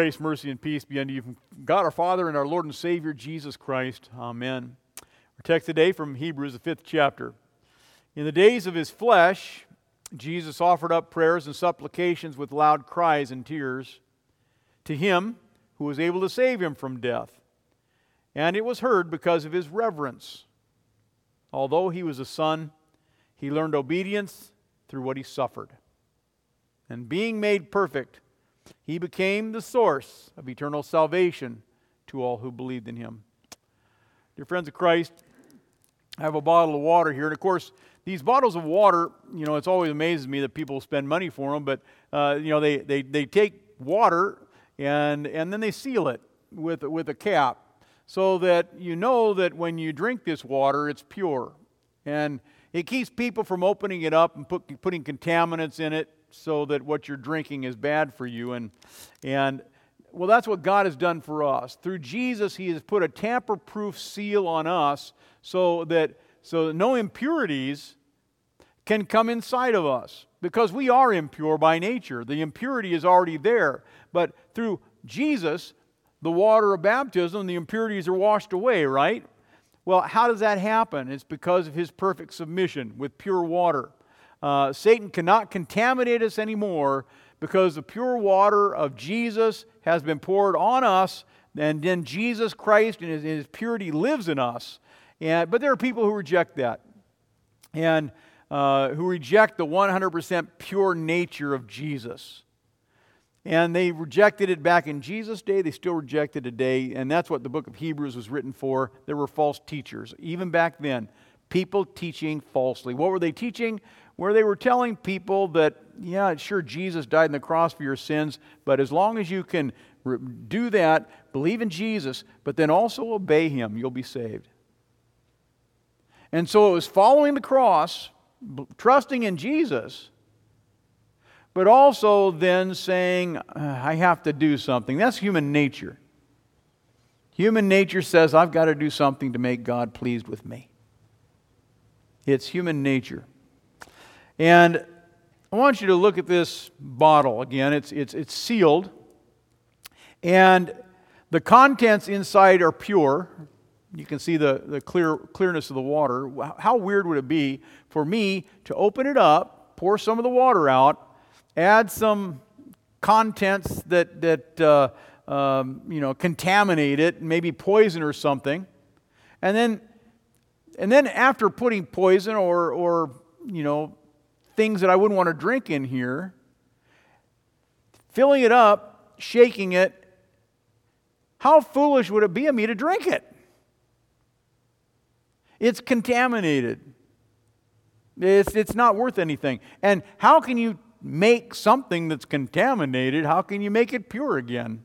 Grace, mercy, and peace be unto you from God our Father and our Lord and Savior Jesus Christ. Amen. Our text today from Hebrews, the fifth chapter. In the days of his flesh, Jesus offered up prayers and supplications with loud cries and tears to him who was able to save him from death. And it was heard because of his reverence. Although he was a son, he learned obedience through what he suffered. And being made perfect, he became the source of eternal salvation to all who believed in him. Dear friends of Christ, I have a bottle of water here. And of course, these bottles of water, you know, it's always amazes me that people spend money for them, but, uh, you know, they, they, they take water and, and then they seal it with, with a cap so that you know that when you drink this water, it's pure. And it keeps people from opening it up and put, putting contaminants in it so that what you're drinking is bad for you. And, and well, that's what God has done for us. Through Jesus, He has put a tamper proof seal on us so that, so that no impurities can come inside of us because we are impure by nature. The impurity is already there. But through Jesus, the water of baptism, the impurities are washed away, right? Well, how does that happen? It's because of his perfect submission with pure water. Uh, Satan cannot contaminate us anymore because the pure water of Jesus has been poured on us, and then Jesus Christ in his, in his purity lives in us. And, but there are people who reject that and uh, who reject the 100% pure nature of Jesus. And they rejected it back in Jesus' day. They still reject it today. And that's what the book of Hebrews was written for. There were false teachers, even back then. People teaching falsely. What were they teaching? Where they were telling people that, yeah, sure, Jesus died on the cross for your sins, but as long as you can do that, believe in Jesus, but then also obey Him, you'll be saved. And so it was following the cross, trusting in Jesus, but also then saying, uh, I have to do something. That's human nature. Human nature says, I've got to do something to make God pleased with me. It's human nature. And I want you to look at this bottle again. It's, it's, it's sealed, and the contents inside are pure. You can see the, the clear, clearness of the water. How weird would it be for me to open it up, pour some of the water out, add some contents that, that uh, um, you know, contaminate it, maybe poison or something, and then, and then after putting poison or, or you know, things that I wouldn't want to drink in here, filling it up, shaking it, how foolish would it be of me to drink it? It's contaminated. It's, it's not worth anything. And how can you make something that's contaminated? How can you make it pure again?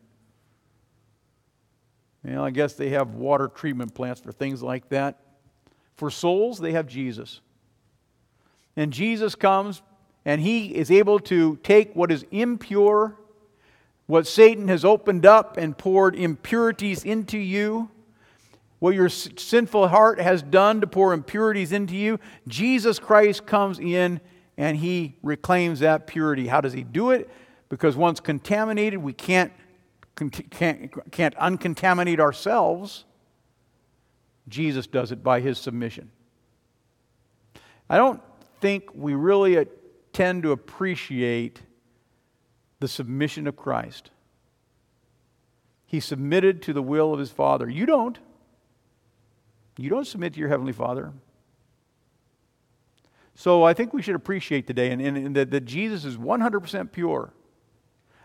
Well, I guess they have water treatment plants for things like that. For souls, they have Jesus. And Jesus comes and he is able to take what is impure, what Satan has opened up and poured impurities into you, what your sinful heart has done to pour impurities into you. Jesus Christ comes in and he reclaims that purity. How does he do it? Because once contaminated, we can't, can't, can't uncontaminate ourselves. Jesus does it by his submission. I don't think we really tend to appreciate the submission of Christ. He submitted to the will of his Father. You don't. You don't submit to your Heavenly Father. So I think we should appreciate today and, and, and that, that Jesus is 100% pure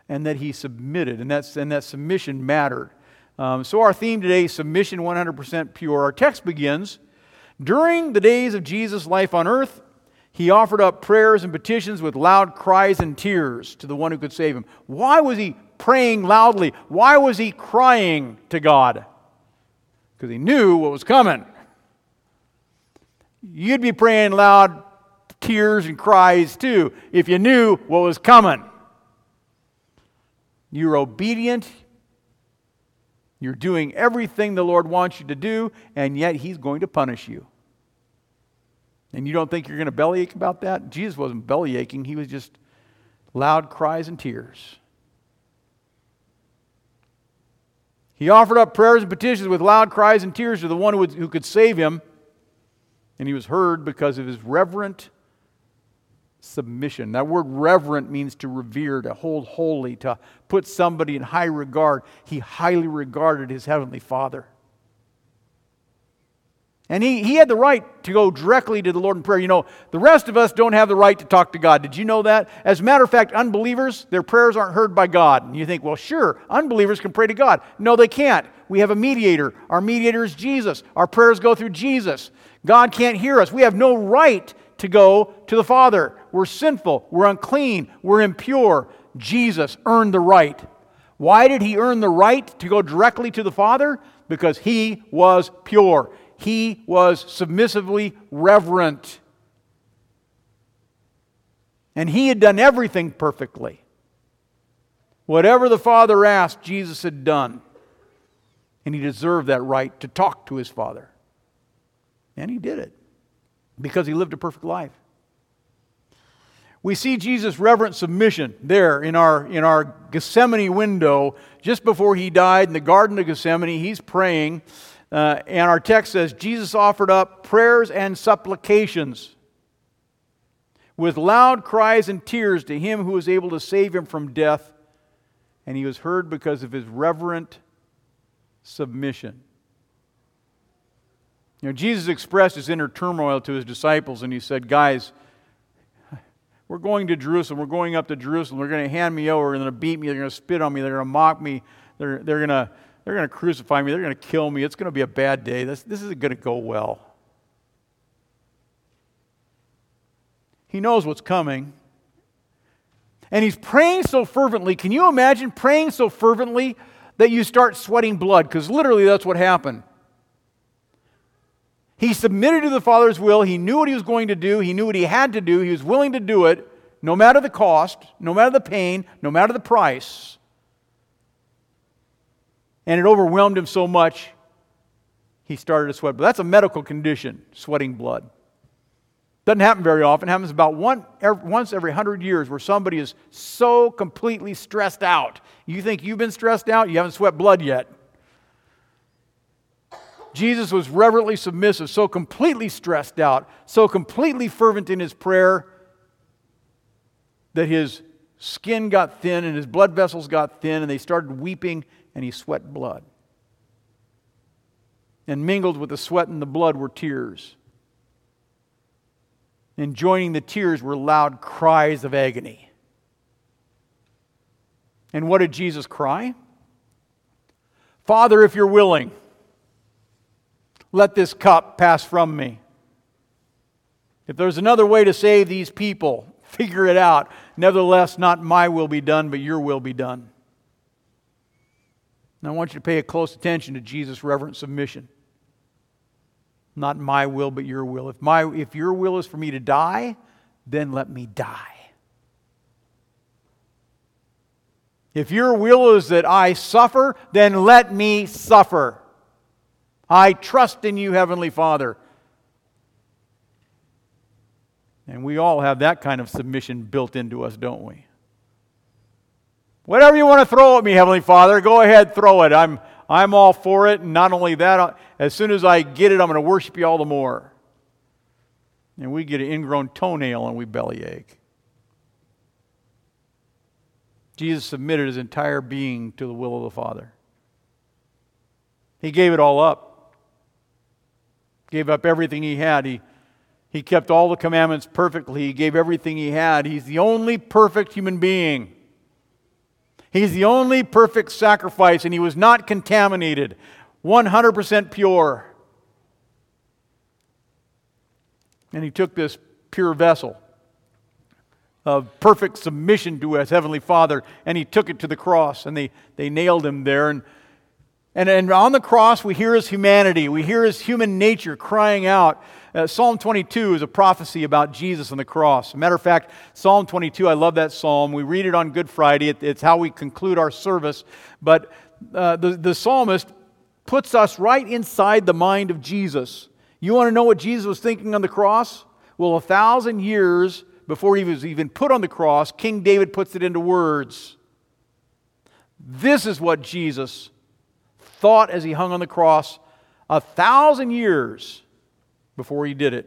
and that he submitted, and, that's, and that submission mattered. Um, so our theme today is submission 100% pure. Our text begins During the days of Jesus' life on earth, he offered up prayers and petitions with loud cries and tears to the one who could save him. Why was he praying loudly? Why was he crying to God? Because he knew what was coming. You'd be praying loud tears and cries too if you knew what was coming. You're obedient. You're doing everything the Lord wants you to do, and yet He's going to punish you. And you don't think you're going to bellyache about that? Jesus wasn't bellyaching, he was just loud cries and tears. He offered up prayers and petitions with loud cries and tears to the one who, would, who could save him, and he was heard because of his reverent submission. That word reverent means to revere, to hold holy, to put somebody in high regard. He highly regarded his heavenly Father. And he, he had the right to go directly to the Lord in prayer. You know, the rest of us don't have the right to talk to God. Did you know that? As a matter of fact, unbelievers, their prayers aren't heard by God. And you think, well, sure, unbelievers can pray to God. No, they can't. We have a mediator. Our mediator is Jesus. Our prayers go through Jesus. God can't hear us. We have no right to go to the Father. We're sinful. We're unclean. We're impure. Jesus earned the right. Why did he earn the right to go directly to the Father? Because he was pure he was submissively reverent. And he had done everything perfectly. Whatever the Father asked, Jesus had done. And he deserved that right to talk to his Father. And he did it because he lived a perfect life. We see Jesus' reverent submission there in our, in our Gethsemane window just before he died in the Garden of Gethsemane. He's praying uh, and our text says Jesus offered up prayers and supplications with loud cries and tears to him who was able to save him from death, and he was heard because of his reverent submission. You know, Jesus expressed his inner turmoil to his disciples, and he said, Guys, we're going to Jerusalem. We're going up to Jerusalem. They're going to hand me over. They're going to beat me. They're going to spit on me. They're going to mock me. They're, they're going to they're going to crucify me. They're going to kill me. It's going to be a bad day. This, this isn't going to go well. He knows what's coming. And he's praying so fervently. Can you imagine praying so fervently that you start sweating blood? Because literally that's what happened. He submitted to the Father's will. He knew what he was going to do. He knew what he had to do. He was willing to do it, no matter the cost, no matter the pain, no matter the price and it overwhelmed him so much, he started to sweat. But that's a medical condition, sweating blood. Doesn't happen very often. It happens about one, every, once every hundred years where somebody is so completely stressed out. You think you've been stressed out, you haven't sweat blood yet. Jesus was reverently submissive, so completely stressed out, so completely fervent in his prayer that his skin got thin and his blood vessels got thin and they started weeping and he sweat blood. And mingled with the sweat and the blood were tears. And joining the tears were loud cries of agony. And what did Jesus cry? Father, if you're willing, let this cup pass from me. If there's another way to save these people, figure it out. Nevertheless, not my will be done, but your will be done. Now, I want you to pay a close attention to Jesus' reverent submission. Not my will, but your will. If, my, if your will is for me to die, then let me die. If your will is that I suffer, then let me suffer. I trust in you, Heavenly Father. And we all have that kind of submission built into us, don't we? Whatever you want to throw at me, Heavenly Father, go ahead, throw it. I'm, I'm all for it. And not only that, as soon as I get it, I'm going to worship you all the more. And we get an ingrown toenail and we bellyache. Jesus submitted his entire being to the will of the Father. He gave it all up. Gave up everything he had. He, he kept all the commandments perfectly. He gave everything he had. He's the only perfect human being. He's the only perfect sacrifice, and he was not contaminated, 100% pure. And he took this pure vessel of perfect submission to his heavenly Father, and he took it to the cross, and they, they nailed him there. And, and, and on the cross, we hear his humanity, we hear his human nature crying out. Uh, Psalm 22 is a prophecy about Jesus on the cross. matter of fact, Psalm 22, I love that psalm. We read it on Good Friday, it, it's how we conclude our service. But uh, the, the psalmist puts us right inside the mind of Jesus. You want to know what Jesus was thinking on the cross? Well, a thousand years before he was even put on the cross, King David puts it into words. This is what Jesus thought as he hung on the cross a thousand years before he did it.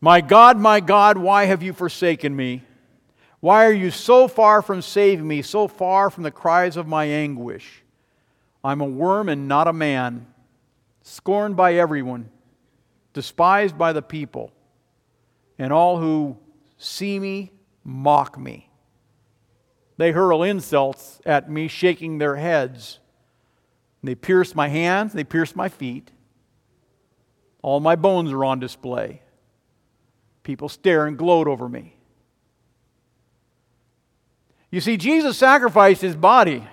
My God, my God, why have you forsaken me? Why are you so far from saving me, so far from the cries of my anguish? I'm a worm and not a man, scorned by everyone, despised by the people, and all who see me mock me. They hurl insults at me, shaking their heads. They pierce my hands, they pierce my feet. All my bones are on display. People stare and gloat over me. You see, Jesus sacrificed his body.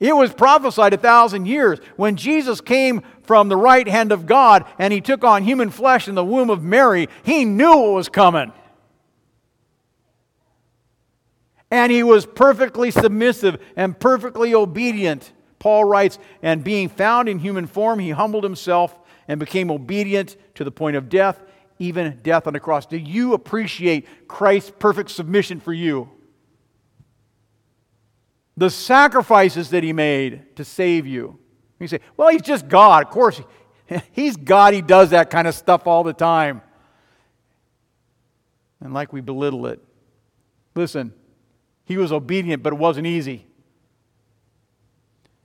It was prophesied a thousand years. When Jesus came from the right hand of God and he took on human flesh in the womb of Mary, he knew what was coming. And he was perfectly submissive and perfectly obedient. Paul writes, and being found in human form, he humbled himself and became obedient to the point of death, even death on the cross. Do you appreciate Christ's perfect submission for you? the sacrifices that he made to save you. You say, well, he's just God. Of course, he's God. He does that kind of stuff all the time. And like we belittle it. Listen, he was obedient, but it wasn't easy.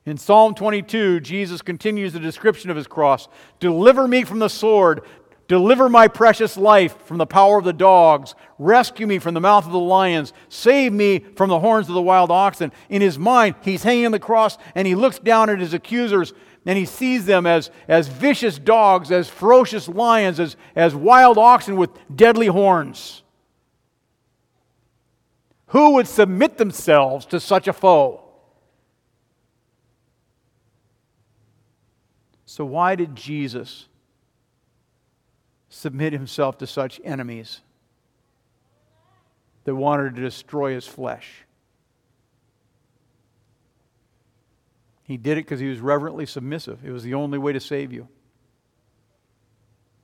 In Psalm 22, Jesus continues the description of his cross Deliver me from the sword, Deliver my precious life from the power of the dogs. Rescue me from the mouth of the lions. Save me from the horns of the wild oxen. In his mind, he's hanging on the cross and he looks down at his accusers and he sees them as, as vicious dogs, as ferocious lions, as, as wild oxen with deadly horns. Who would submit themselves to such a foe? So, why did Jesus? submit himself to such enemies that wanted to destroy his flesh. He did it because he was reverently submissive. It was the only way to save you.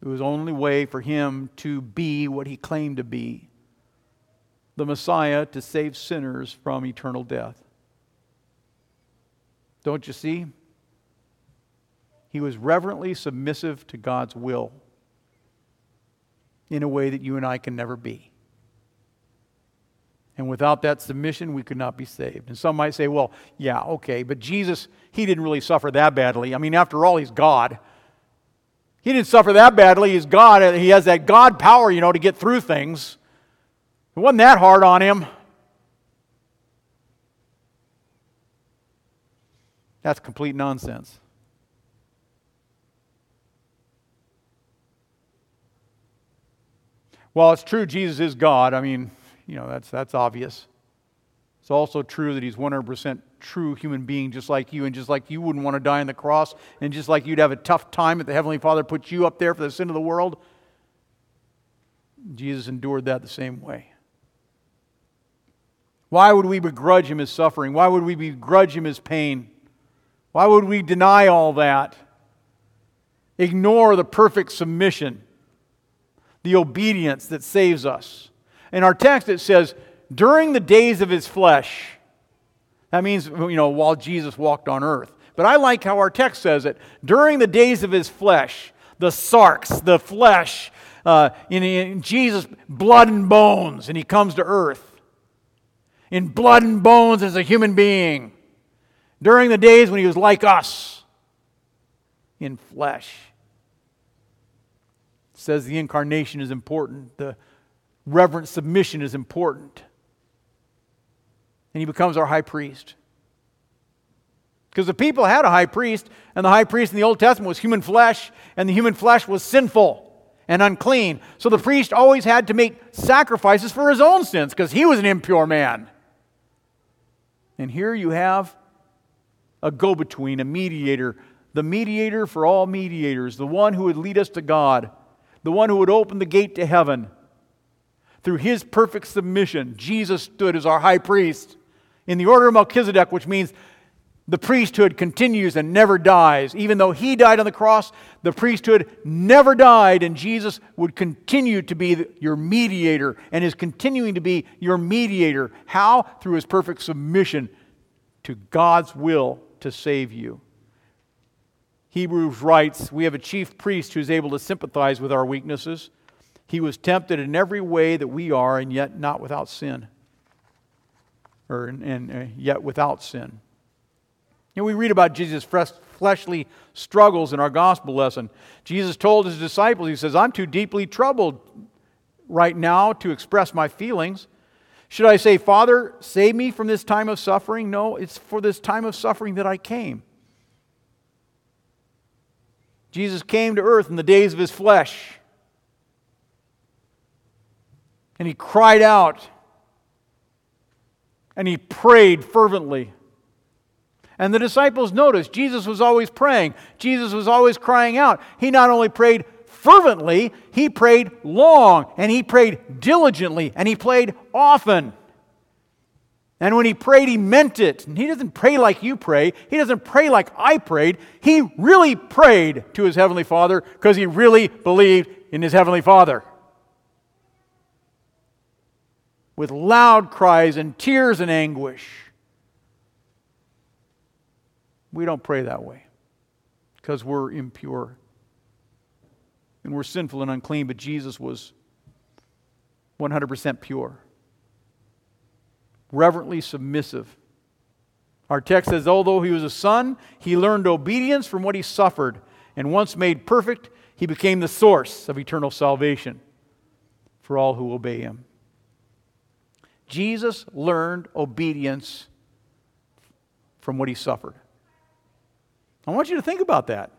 It was the only way for him to be what he claimed to be the Messiah to save sinners from eternal death. Don't you see? He was reverently submissive to God's will in a way that you and I can never be. And without that submission, we could not be saved. And some might say, well, yeah, okay, but Jesus, he didn't really suffer that badly. I mean, after all, he's God. He didn't suffer that badly. He's God. He has that God power, you know, to get through things. It wasn't that hard on him. That's complete nonsense. While it's true Jesus is God, I mean, you know, that's, that's obvious. It's also true that he's 100% true human being, just like you, and just like you wouldn't want to die on the cross, and just like you'd have a tough time if the Heavenly Father put you up there for the sin of the world. Jesus endured that the same way. Why would we begrudge him his suffering? Why would we begrudge him his pain? Why would we deny all that? Ignore the perfect submission the obedience that saves us. In our text, it says, during the days of his flesh. That means, you know, while Jesus walked on earth. But I like how our text says it. During the days of his flesh, the sarx, the flesh, uh, in, in Jesus' blood and bones, and he comes to earth. In blood and bones as a human being. During the days when he was like us, in flesh says the incarnation is important, the reverent submission is important. And he becomes our high priest. Because the people had a high priest, and the high priest in the Old Testament was human flesh, and the human flesh was sinful and unclean. So the priest always had to make sacrifices for his own sins because he was an impure man. And here you have a go between, a mediator, the mediator for all mediators, the one who would lead us to God the one who would open the gate to heaven. Through his perfect submission, Jesus stood as our high priest in the order of Melchizedek, which means the priesthood continues and never dies. Even though he died on the cross, the priesthood never died, and Jesus would continue to be your mediator and is continuing to be your mediator. How? Through his perfect submission to God's will to save you. Hebrews writes, We have a chief priest who's able to sympathize with our weaknesses. He was tempted in every way that we are, and yet not without sin. Or, and, and uh, yet without sin. You know, we read about Jesus' fleshly struggles in our gospel lesson. Jesus told his disciples, He says, I'm too deeply troubled right now to express my feelings. Should I say, Father, save me from this time of suffering? No, it's for this time of suffering that I came. Jesus came to earth in the days of his flesh. And he cried out. And he prayed fervently. And the disciples noticed Jesus was always praying, Jesus was always crying out. He not only prayed fervently, he prayed long, and he prayed diligently, and he prayed often. And when he prayed, he meant it. And he doesn't pray like you pray. He doesn't pray like I prayed. He really prayed to his Heavenly Father because he really believed in his Heavenly Father. With loud cries and tears and anguish. We don't pray that way because we're impure and we're sinful and unclean, but Jesus was 100% pure reverently submissive. Our text says, although he was a son, he learned obedience from what he suffered. And once made perfect, he became the source of eternal salvation for all who obey him. Jesus learned obedience from what he suffered. I want you to think about that.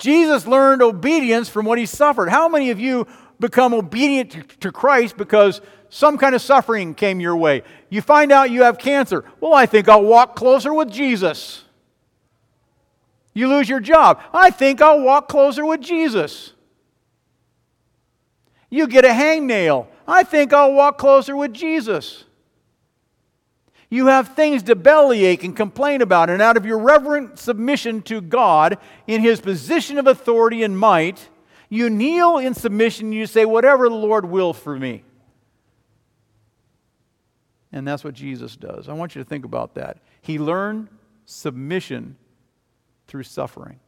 Jesus learned obedience from what he suffered. How many of you become obedient to, to Christ because some kind of suffering came your way. You find out you have cancer. Well, I think I'll walk closer with Jesus. You lose your job. I think I'll walk closer with Jesus. You get a hangnail. I think I'll walk closer with Jesus. You have things to bellyache and complain about, and out of your reverent submission to God in His position of authority and might, you kneel in submission and you say, Whatever the Lord will for me. And that's what Jesus does. I want you to think about that. He learned submission through suffering.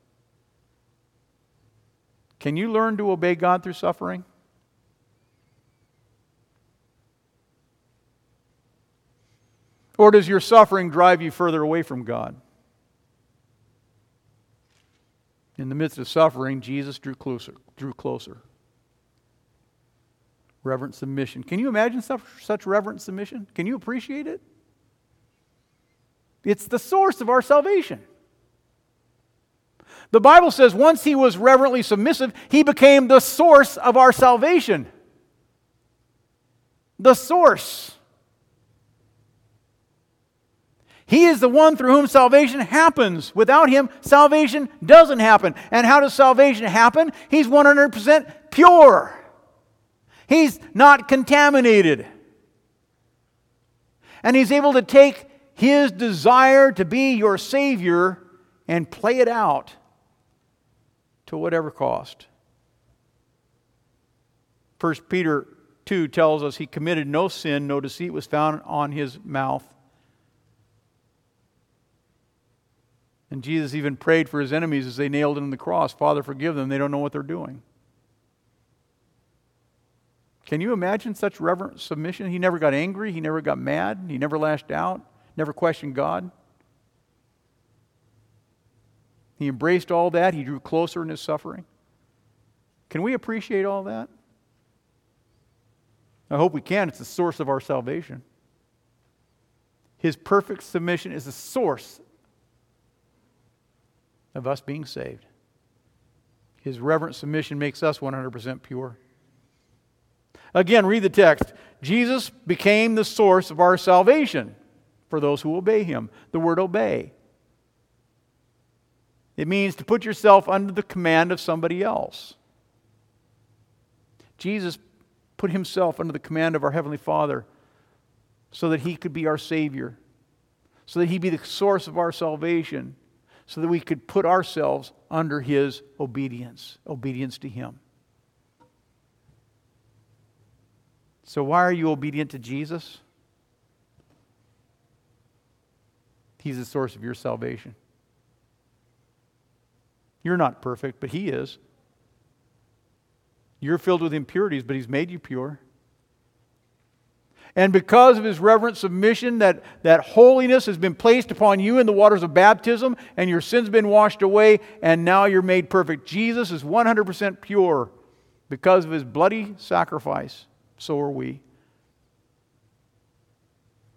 Can you learn to obey God through suffering? Or does your suffering drive you further away from God? In the midst of suffering, Jesus drew closer, drew closer. Reverent submission. Can you imagine such, such reverent submission? Can you appreciate it? It's the source of our salvation. The Bible says once he was reverently submissive, he became the source of our salvation. The source. He is the one through whom salvation happens. Without him, salvation doesn't happen. And how does salvation happen? He's 100% pure, he's not contaminated. And he's able to take his desire to be your Savior and play it out to whatever cost. 1 Peter 2 tells us he committed no sin, no deceit was found on his mouth. And Jesus even prayed for his enemies as they nailed him on the cross Father, forgive them. They don't know what they're doing. Can you imagine such reverent submission? He never got angry. He never got mad. He never lashed out. Never questioned God. He embraced all that. He drew closer in his suffering. Can we appreciate all that? I hope we can. It's the source of our salvation. His perfect submission is the source of us being saved. His reverent submission makes us 100% pure. Again, read the text. Jesus became the source of our salvation for those who obey him. The word obey. It means to put yourself under the command of somebody else. Jesus put himself under the command of our Heavenly Father so that he could be our Savior, so that he be the source of our salvation so that we could put ourselves under his obedience, obedience to him. So, why are you obedient to Jesus? He's the source of your salvation. You're not perfect, but He is. You're filled with impurities, but He's made you pure. And because of his reverent submission, that, that holiness has been placed upon you in the waters of baptism, and your sins been washed away, and now you're made perfect. Jesus is 100% pure because of his bloody sacrifice. So are we.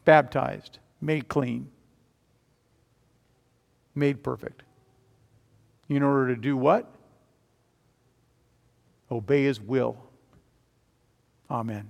Baptized, made clean, made perfect. In order to do what? Obey his will. Amen.